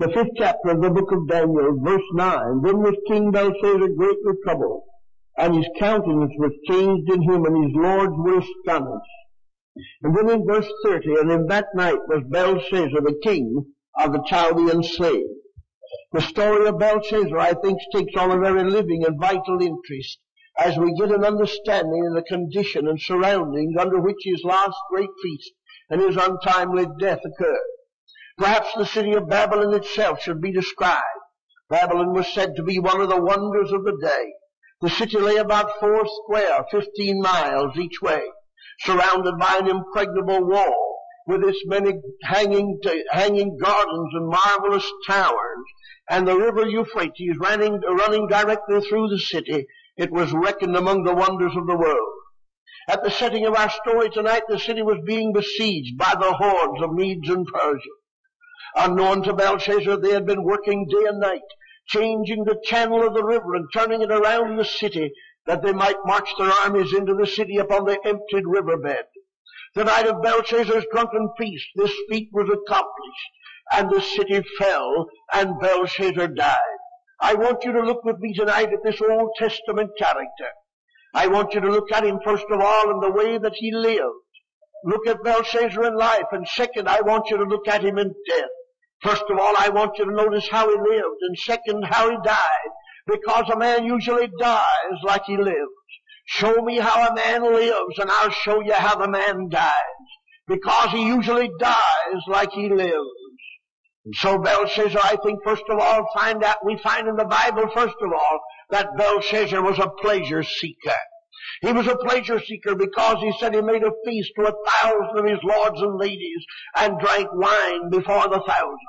The fifth chapter of the book of Daniel, verse 9. Then was King Belshazzar greatly troubled, and his countenance was changed in him, and his lords were astonished. And then in verse 30, and in that night was Belshazzar the king of the Chaldean slave. The story of Belshazzar, I think, takes on a very living and vital interest as we get an understanding of the condition and surroundings under which his last great feast and his untimely death occurred. Perhaps the city of Babylon itself should be described. Babylon was said to be one of the wonders of the day. The city lay about four square, fifteen miles each way, surrounded by an impregnable wall, with its many hanging, hanging gardens and marvelous towers, and the river Euphrates running, running directly through the city. It was reckoned among the wonders of the world. At the setting of our story tonight, the city was being besieged by the hordes of Medes and Persians. Unknown to Belshazzar, they had been working day and night, changing the channel of the river and turning it around the city that they might march their armies into the city upon the emptied riverbed. The night of Belshazzar's drunken feast, this feat was accomplished, and the city fell, and Belshazzar died. I want you to look with me tonight at this Old Testament character. I want you to look at him first of all in the way that he lived. Look at Belshazzar in life, and second, I want you to look at him in death. First of all, I want you to notice how he lived, and second, how he died, because a man usually dies like he lives. Show me how a man lives, and I'll show you how the man dies, because he usually dies like he lives. And so Belshazzar, I think, first of all, find out, we find in the Bible, first of all, that Belshazzar was a pleasure seeker. He was a pleasure seeker because he said he made a feast to a thousand of his lords and ladies and drank wine before the thousands.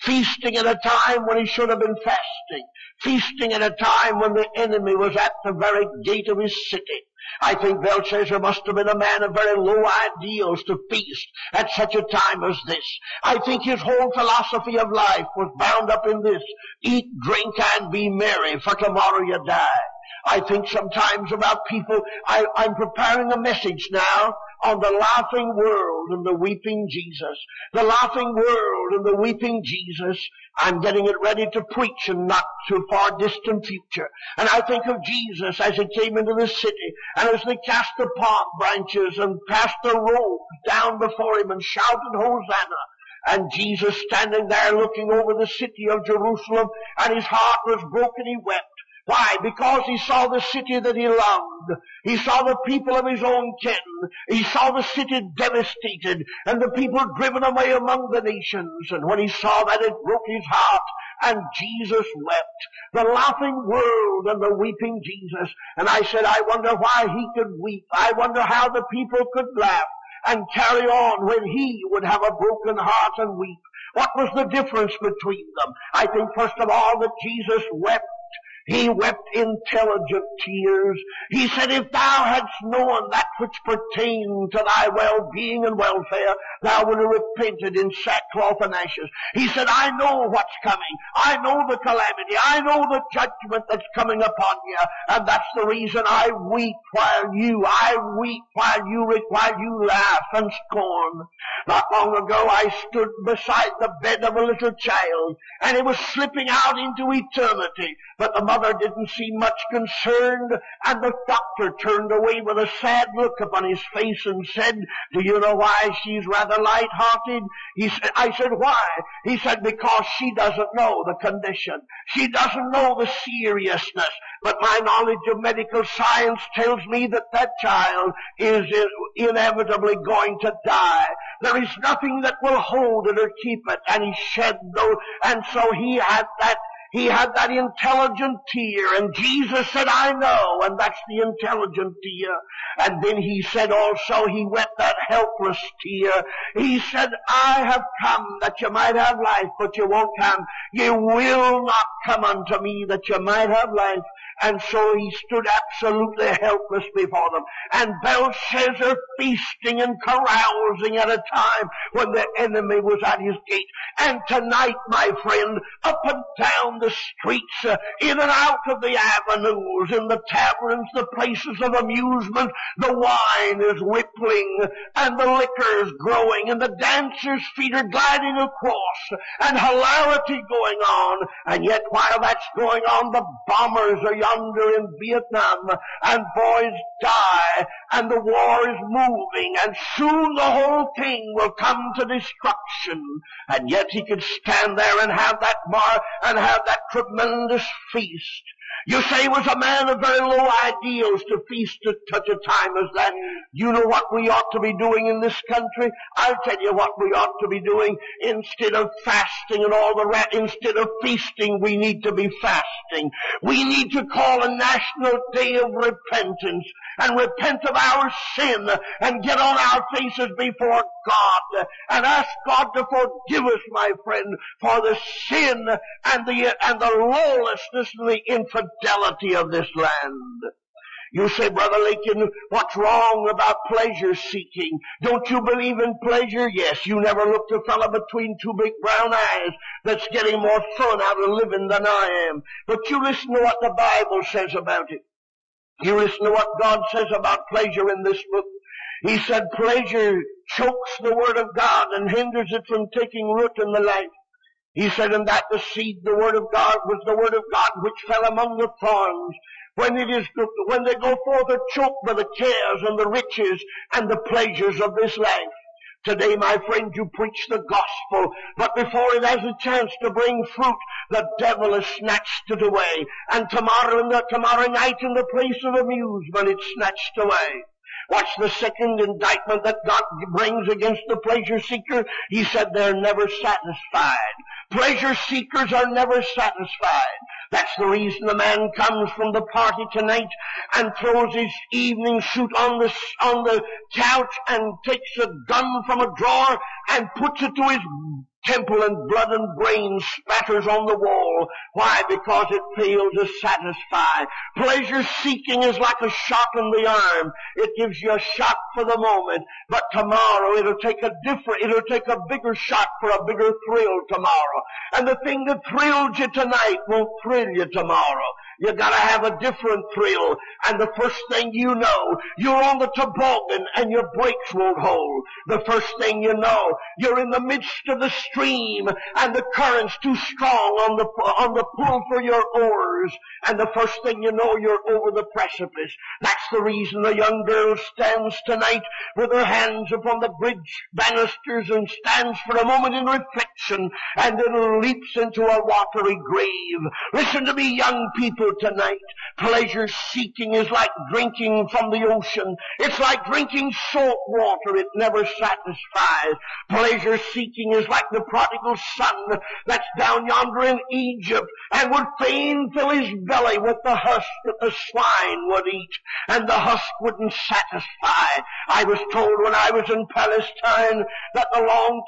Feasting at a time when he should have been fasting. Feasting at a time when the enemy was at the very gate of his city. I think Belshazzar must have been a man of very low ideals to feast at such a time as this. I think his whole philosophy of life was bound up in this. Eat, drink, and be merry, for tomorrow you die. I think sometimes about people, I, I'm preparing a message now on the laughing world and the weeping Jesus. The laughing world and the weeping Jesus. I'm getting it ready to preach in not too far distant future. And I think of Jesus as he came into the city and as they cast the palm branches and passed the robe down before him and shouted Hosanna. And Jesus standing there looking over the city of Jerusalem and his heart was broken, he wept. Why? Because he saw the city that he loved. He saw the people of his own kin. He saw the city devastated and the people driven away among the nations. And when he saw that, it broke his heart. And Jesus wept. The laughing world and the weeping Jesus. And I said, I wonder why he could weep. I wonder how the people could laugh and carry on when he would have a broken heart and weep. What was the difference between them? I think first of all that Jesus wept he wept intelligent tears. He said, if thou hadst known that which pertained to thy well-being and welfare, thou would have repented in sackcloth and ashes. He said, I know what's coming. I know the calamity. I know the judgment that's coming upon you. And that's the reason I weep while you, I weep while you, while you laugh and scorn. Not long ago I stood beside the bed of a little child and it was slipping out into eternity. But the mother didn't seem much concerned, and the doctor turned away with a sad look upon his face and said, do you know why she's rather light-hearted? He said, I said, why? He said, because she doesn't know the condition. She doesn't know the seriousness. But my knowledge of medical science tells me that that child is inevitably going to die. There is nothing that will hold it or keep it. And he shed those, and so he had that he had that intelligent tear, and Jesus said, I know, and that's the intelligent tear. And then he said also, he wept that helpless tear. He said, I have come that you might have life, but you won't come. You will not come unto me that you might have life. And so he stood absolutely helpless before them. And Belshazzar feasting and carousing at a time when the enemy was at his gate. And tonight, my friend, up and down the streets, uh, in and out of the avenues, in the taverns, the places of amusement, the wine is rippling and the liquor is growing and the dancers' feet are gliding across and hilarity going on. And yet while that's going on, the bombers are yonder in Vietnam and boys die and the war is moving and soon the whole thing will come to destruction. And yet he could stand there and have that bar and have that tremendous feast. You say he was a man of very low ideals to feast at such a time as that. You know what we ought to be doing in this country? I'll tell you what we ought to be doing. Instead of fasting and all the rest, instead of feasting, we need to be fasting. We need to call a national day of repentance and repent of our sin and get on our faces before God and ask God to forgive us, my friend, for the sin and the, and the lawlessness and the infidelity of this land. You say, Brother Lincoln, what's wrong about pleasure seeking? Don't you believe in pleasure? Yes, you never looked a fellow between two big brown eyes that's getting more fun out of living than I am. But you listen to what the Bible says about it. You listen to what God says about pleasure in this book. He said pleasure chokes the word of God and hinders it from taking root in the life. He said, in that the seed, the word of God, was the word of God which fell among the thorns. When it is, when they go forth are choked by the cares and the riches and the pleasures of this life. Today, my friend, you preach the gospel, but before it has a chance to bring fruit, the devil has snatched it away. And tomorrow, in the, tomorrow night, in the place of amusement, it's snatched away. What's the second indictment that God brings against the pleasure seeker? He said they're never satisfied. Pleasure seekers are never satisfied. That's the reason the man comes from the party tonight and throws his evening suit on the, on the couch and takes a gun from a drawer and puts it to his temple and blood and brain spatters on the wall. Why? Because it fails to satisfy. Pleasure seeking is like a shot in the arm. It gives you a shot for the moment, but tomorrow it'll take a different, it'll take a bigger shot for a bigger thrill tomorrow. And the thing that thrilled you tonight won't thrill you tomorrow. You gotta have a different thrill. And the first thing you know, you're on the toboggan and your brakes won't hold. The first thing you know, you're in the midst of the stream and the current's too strong on the, on the pull for your oars. And the first thing you know, you're over the precipice. That's the reason the young girl stands tonight with her hands upon the bridge banisters and stands for a moment in reflection and then leaps into a watery grave. Listen to me, young people tonight. Pleasure seeking is like drinking from the ocean. It's like drinking salt water. It never satisfies. Pleasure seeking is like the prodigal son that's down yonder in Egypt and would fain fill his belly with the husk that the swine would eat. And the husk wouldn't satisfy. I was told when I was in Palestine that the long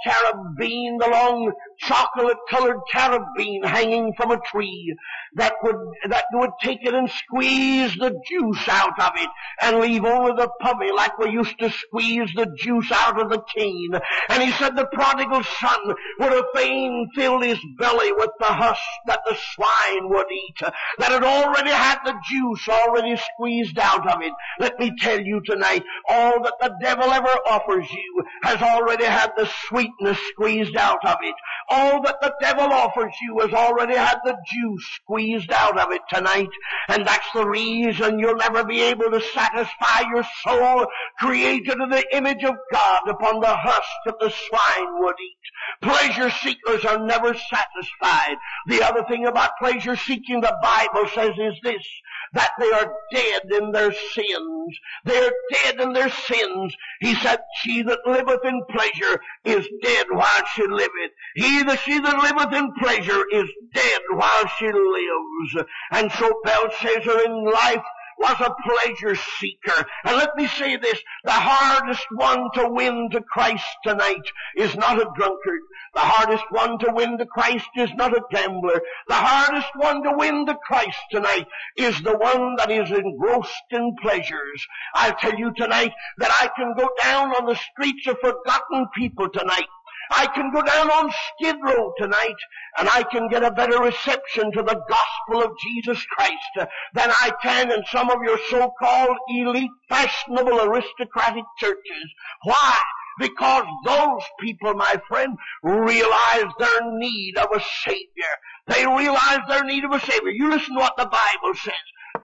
bean, the long chocolate colored bean hanging from a tree that would, that would take it and squeeze the juice out of it and leave only the pummy like we used to squeeze the juice out of the cane. And he said the prodigal son would have fain filled his belly with the husk that the swine would eat, that had already had the juice already squeezed out of it. Let me tell you tonight, all that the devil ever offers you has already had the sweetness squeezed out of it. All that the devil offers you has already had the juice squeezed out of it tonight. And that's the reason you'll never be able to satisfy your soul created in the image of God upon the husk that the swine would eat. Pleasure seekers are never satisfied. The other thing about pleasure seeking the Bible says is this, that they are dead in their sins. They are dead in their sins. He said, she that liveth in pleasure is dead while she liveth. He that she that liveth in pleasure is dead while she lives. And so Belshazzar in life was a pleasure seeker. And let me say this, the hardest one to win to Christ tonight is not a drunkard. The hardest one to win to Christ is not a gambler. The hardest one to win to Christ tonight is the one that is engrossed in pleasures. I'll tell you tonight that I can go down on the streets of forgotten people tonight I can go down on Skid Row tonight and I can get a better reception to the gospel of Jesus Christ than I can in some of your so-called elite, fashionable, aristocratic churches. Why? Because those people, my friend, realize their need of a Savior. They realize their need of a Savior. You listen to what the Bible says.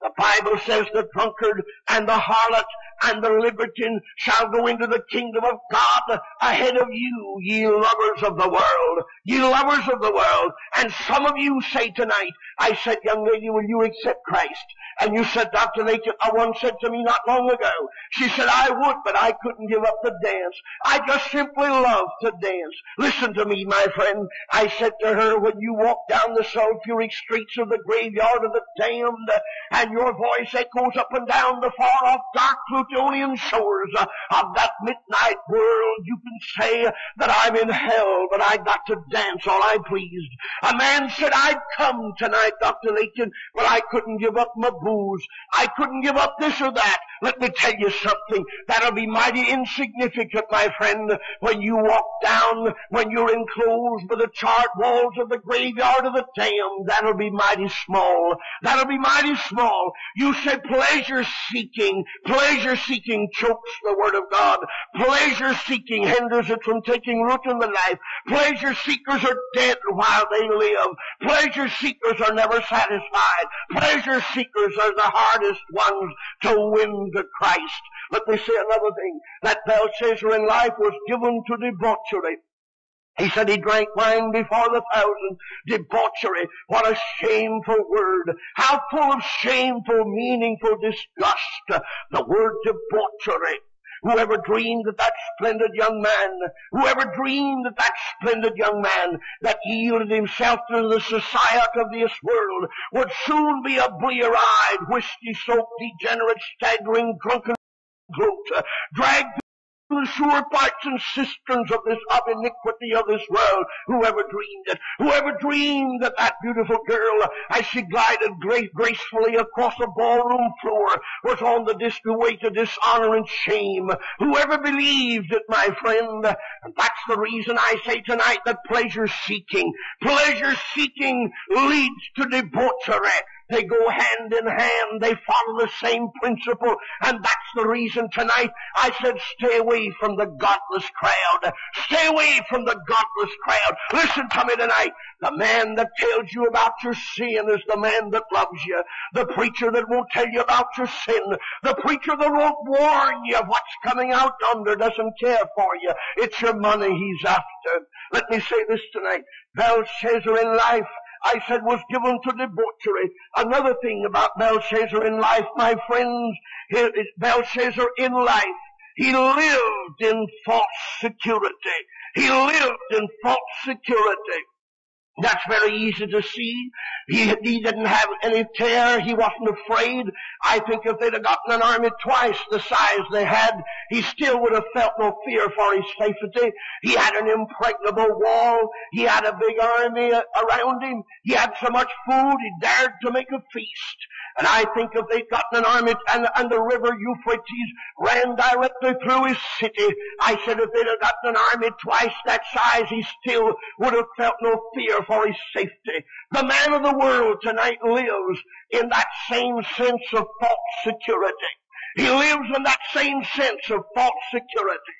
The Bible says the drunkard and the harlot and the libertine shall go into the kingdom of God ahead of you, ye lovers of the world, ye lovers of the world. And some of you say tonight, I said, young lady, will you accept Christ? And you said, Dr. Nathan, one said to me not long ago, she said, I would, but I couldn't give up the dance. I just simply love to dance. Listen to me, my friend. I said to her, when you walk down the sulphuric streets of the graveyard of the damned, and your voice echoes up and down the far off dark Plutonian shores uh, of that midnight world, you can say that I'm in hell, but I got to dance all I pleased. A man said I'd come tonight, Dr. Layton, but I couldn't give up my booze. I couldn't give up this or that. Let me tell you something. That'll be mighty insignificant, my friend, when you walk down, when you're enclosed by the charred walls of the graveyard of the damned. That'll be mighty small. That'll be mighty small. You say pleasure seeking. Pleasure seeking chokes the word of God. Pleasure seeking hinders it from taking root in the life. Pleasure seekers are dead while they live. Pleasure seekers are never satisfied. Pleasure seekers are the hardest ones to win to Christ. Let me say another thing. That Belshazzar in life was given to debauchery. He said he drank wine before the thousand. Debauchery. What a shameful word. How full of shameful, meaningful disgust. The word debauchery. Whoever dreamed that that splendid young man, whoever dreamed that that splendid young man that yielded himself to the society of this world would soon be a blear-eyed, whiskey-soaked, degenerate, staggering, drunken goat, dragged the sewer pipes and cisterns of this of iniquity of this world. Whoever dreamed it? Whoever dreamed that that beautiful girl, as she glided gra- gracefully across the ballroom floor, was on the dis- way to dishonor and shame? Whoever believed it, my friend? And that's the reason I say tonight that pleasure seeking, pleasure seeking leads to debauchery. They go hand in hand. They follow the same principle. And that's the reason tonight I said stay away from the godless crowd. Stay away from the godless crowd. Listen to me tonight. The man that tells you about your sin is the man that loves you. The preacher that won't tell you about your sin. The preacher that won't warn you of what's coming out under doesn't care for you. It's your money he's after. Let me say this tonight. Belshazzar in life I said was given to debauchery. Another thing about Belshazzar in life, my friends, Belshazzar in life. He lived in false security. He lived in false security. That's very easy to see. He, he didn't have any terror. He wasn't afraid. I think if they'd have gotten an army twice the size they had, he still would have felt no fear for his safety. He had an impregnable wall. He had a big army around him. He had so much food, he dared to make a feast. And I think if they'd gotten an army and, and the river Euphrates ran directly through his city, I said if they'd have gotten an army twice that size, he still would have felt no fear for his safety. The man of the world tonight lives in that same sense of false security. He lives in that same sense of false security.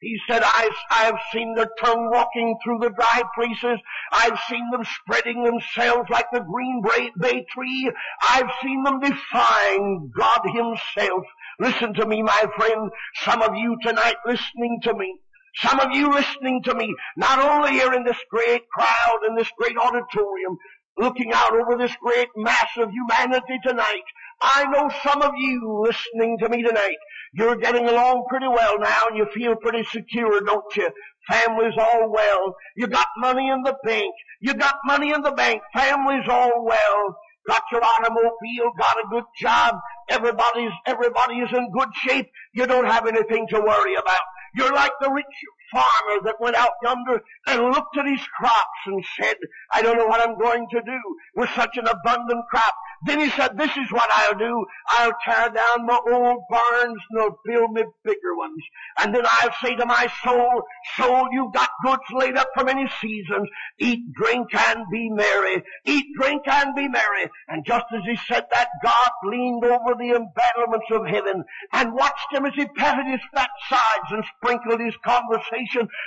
He said, I, I've seen their tongue walking through the dry places. I've seen them spreading themselves like the green bay tree. I've seen them defying God himself. Listen to me, my friend. Some of you tonight listening to me. Some of you listening to me, not only here in this great crowd, in this great auditorium, looking out over this great mass of humanity tonight. I know some of you listening to me tonight. You're getting along pretty well now and you feel pretty secure, don't you? Family's all well. You got money in the bank. You got money in the bank. Family's all well. Got your automobile, got a good job. Everybody's, everybody is in good shape. You don't have anything to worry about. You're like the rich farmer that went out yonder and looked at his crops and said, I don't know what I'm going to do with such an abundant crop. Then he said, this is what I'll do. I'll tear down my old barns and I'll build me bigger ones. And then I'll say to my soul, soul, you've got goods laid up for many seasons. Eat, drink, and be merry. Eat, drink, and be merry. And just as he said that, God leaned over the embattlements of heaven and watched him as he patted his fat sides and sprinkled his conversation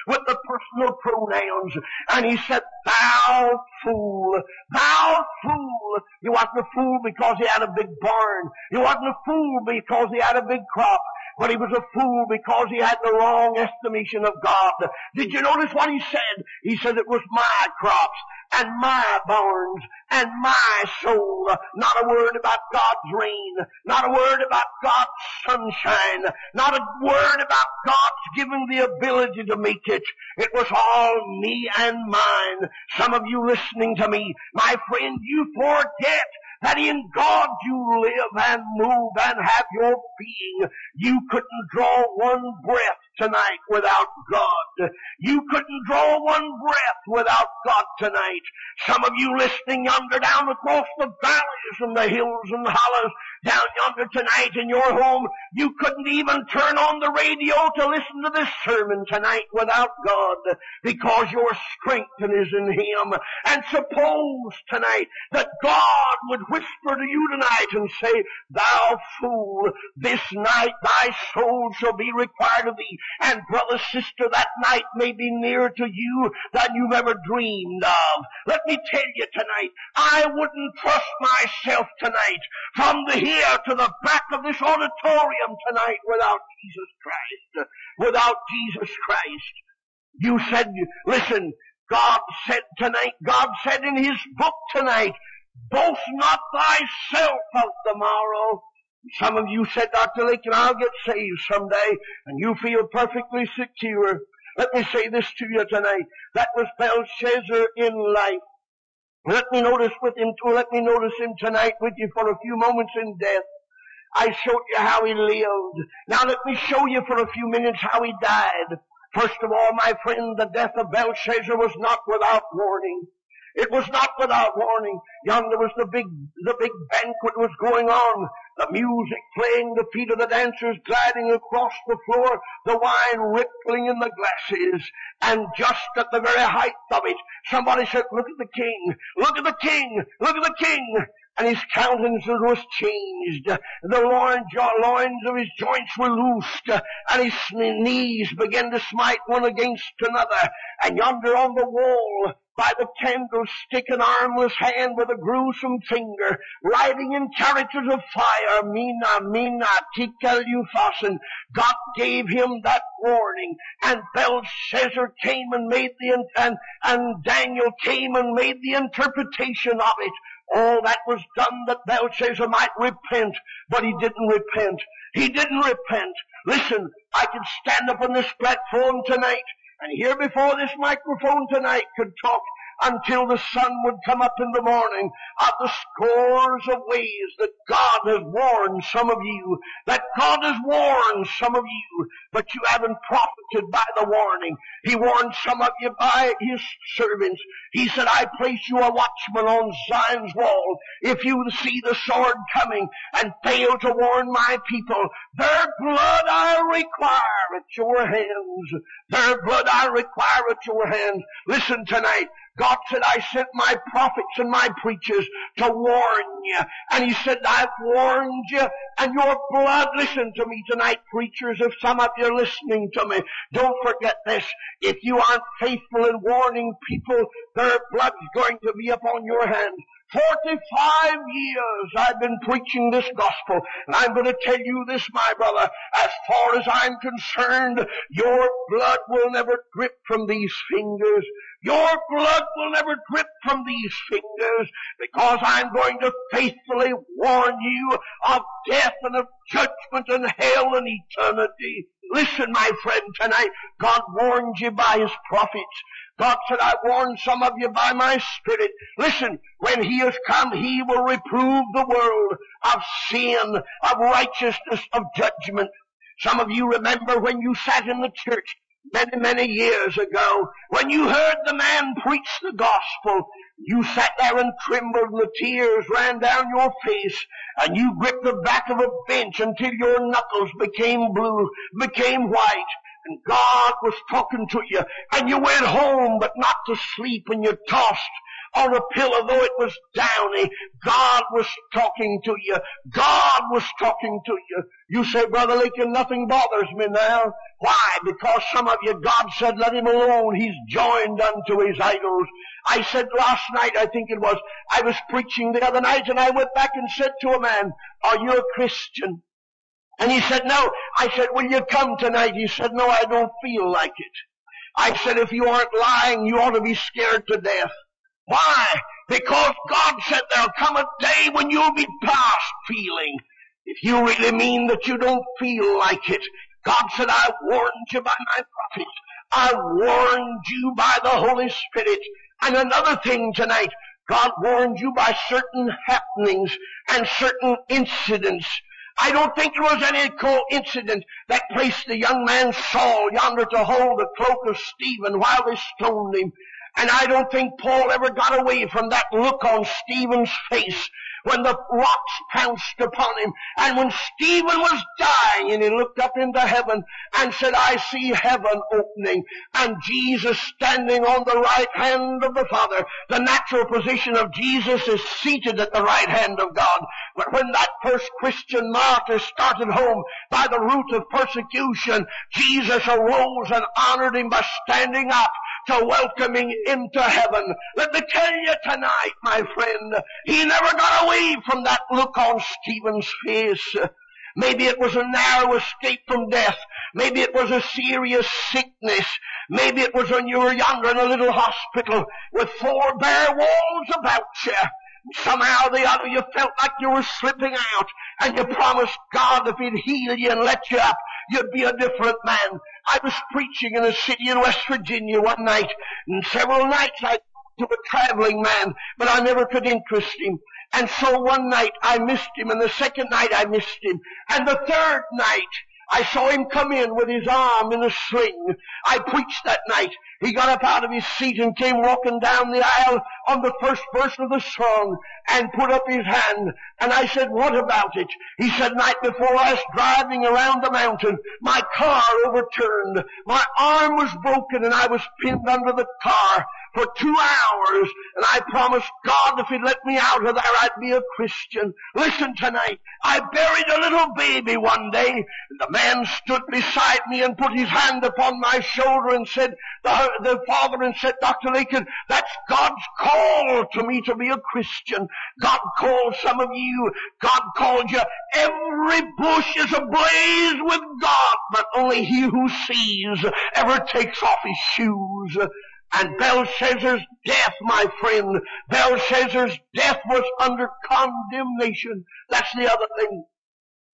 with the personal pronouns. And he said, thou fool, thou fool. You wasn't a fool because he had a big barn. You wasn't a fool because he had a big crop. But he was a fool because he had the wrong estimation of God. Did you notice what he said? He said it was my crops and my barns and my soul. Not a word about God's rain. Not a word about God's sunshine. Not a word about God's giving the ability to make it. It was all me and mine. Some of you listening to me, my friend, you forget that in God you live and move and have your being. You couldn't draw one breath tonight without God. You couldn't draw one breath without God tonight. Some of you listening yonder down across the valleys and the hills and the hollows down yonder tonight in your home, you couldn't even turn on the radio to listen to this sermon tonight without God because your strength is in Him. And suppose tonight that God would whisper to you tonight and say, thou fool, this night thy soul shall be required of thee. And brother, sister, that night may be nearer to you than you've ever dreamed of. Let me tell you tonight, I wouldn't trust myself tonight from the here to the back of this auditorium tonight without Jesus Christ. Without Jesus Christ. You said, listen, God said tonight, God said in His book tonight, boast not thyself of tomorrow. Some of you said, Dr. Lincoln, I'll get saved someday, and you feel perfectly secure. Let me say this to you tonight. That was Belshazzar in life. Let me notice with him, let me notice him tonight with you for a few moments in death. I showed you how he lived. Now let me show you for a few minutes how he died. First of all, my friend, the death of Belshazzar was not without warning. It was not without warning. Yonder was the big, the big banquet was going on. The music playing, the feet of the dancers gliding across the floor, the wine rippling in the glasses. And just at the very height of it, somebody said, look at the king, look at the king, look at the king and his countenance was changed. The loins, of his joints were loosed, and his knees began to smite one against another. And yonder on the wall, by the candlestick, an armless hand with a gruesome finger, writing in characters of fire, Mene, Mene, Upharsin. God gave him that warning, and Belshazzar came and made the, and, and Daniel came and made the interpretation of it. All that was done that Belshazzar might repent, but he didn't repent. He didn't repent. Listen, I could stand up on this platform tonight and here before this microphone tonight could talk until the sun would come up in the morning of the scores of ways that God has warned some of you, that God has warned some of you, but you haven't profited by the warning. He warned some of you by His servants. He said, I place you a watchman on Zion's wall. If you see the sword coming and fail to warn my people, their blood I require at your hands. Their blood I require at your hands. Listen tonight. God said, I sent my prophets and my preachers to warn you. And He said, I've warned you and your blood, listen to me tonight, preachers, if some of you are listening to me, don't forget this. If you aren't faithful in warning people, their blood's going to be upon your hands. 45 years I've been preaching this gospel, and I'm going to tell you this, my brother, as far as I'm concerned, your blood will never drip from these fingers. Your blood will never drip from these fingers because I'm going to faithfully warn you of death and of judgment and hell and eternity. Listen, my friend, tonight, God warned you by His prophets. God said, I warned some of you by my Spirit. Listen, when He has come, He will reprove the world of sin, of righteousness, of judgment. Some of you remember when you sat in the church many, many years ago, when you heard the man preach the gospel, you sat there and trembled and the tears ran down your face and you gripped the back of a bench until your knuckles became blue, became white. And God was talking to you and you went home but not to sleep and you tossed on a pillow, though it was downy. God was talking to you. God was talking to you. You say, Brother Lincoln, nothing bothers me now. Why? Because some of you, God said, let him alone. He's joined unto his idols. I said last night, I think it was, I was preaching the other night and I went back and said to a man, are you a Christian? And he said, no. I said, will you come tonight? He said, no, I don't feel like it. I said, if you aren't lying, you ought to be scared to death. Why? Because God said there'll come a day when you'll be past feeling. If you really mean that you don't feel like it, God said, I warned you by my prophet. I warned you by the Holy Spirit. And another thing tonight, God warned you by certain happenings and certain incidents. I don't think it was any coincidence that placed the young man Saul yonder to hold the cloak of Stephen while they stoned him. And I don't think Paul ever got away from that look on Stephen's face when the rocks pounced upon him. And when Stephen was dying and he looked up into heaven and said, I see heaven opening and Jesus standing on the right hand of the Father. The natural position of Jesus is seated at the right hand of God. But when that first Christian martyr started home by the route of persecution, Jesus arose and honored him by standing up to welcoming into heaven. Let me tell you tonight, my friend, he never got away from that look on Stephen's face. Maybe it was a narrow escape from death. Maybe it was a serious sickness. Maybe it was when you were younger in a little hospital with four bare walls about you. Somehow or the other you felt like you were slipping out and you promised God if He'd heal you and let you up, you'd be a different man. I was preaching in a city in West Virginia one night, and several nights I to a traveling man, but I never could interest him. And so one night I missed him, and the second night I missed him, and the third night I saw him come in with his arm in a sling. I preached that night. He got up out of his seat and came walking down the aisle on the first verse of the song and put up his hand. And I said, what about it? He said, night before last, driving around the mountain, my car overturned. My arm was broken and I was pinned under the car for two hours, and I promised God if He'd let me out of there, I'd be a Christian. Listen tonight, I buried a little baby one day, and the man stood beside me and put his hand upon my shoulder and said, the, the father and said, Dr. Lincoln, that's God's call to me to be a Christian. God called some of you. God called you. Every bush is ablaze with God, but only he who sees ever takes off his shoes. And Belshazzar's death, my friend, Belshazzar's death was under condemnation. That's the other thing.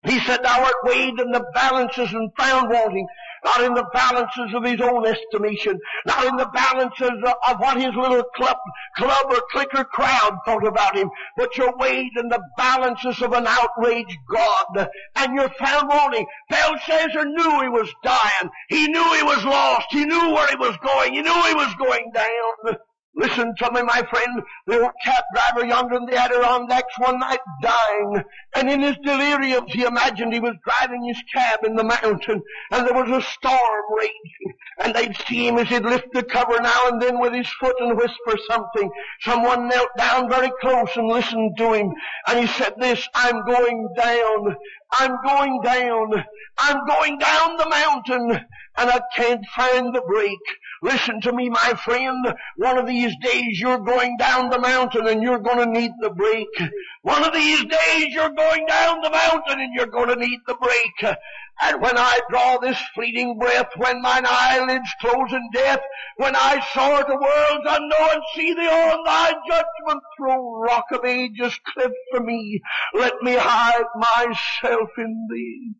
He said, thou art weighed in the balances and found wanting not in the balances of his own estimation, not in the balances of what his little club, club or clicker crowd thought about him, but you're weighed in the balances of an outraged God, and you're found wanting. Belshazzar knew he was dying. He knew he was lost. He knew where he was going. He knew he was going down. Listen to me, my friend. The old cab driver yonder in the Adirondacks one night dying. And in his deliriums he imagined he was driving his cab in the mountain and there was a storm raging. And they'd see him as he'd lift the cover now and then with his foot and whisper something. Someone knelt down very close and listened to him. And he said this, I'm going down. I'm going down. I'm going down the mountain and I can't find the brake. Listen to me, my friend. One of these days you're going down the mountain and you're going to need the brake. One of these days you're going down the mountain and you're going to need the brake. And when I draw this fleeting breath, when mine eyelids close in death, when I soar to worlds unknown, see thee on thy judgment throne, rock of ages, cliff for me, let me hide myself in thee.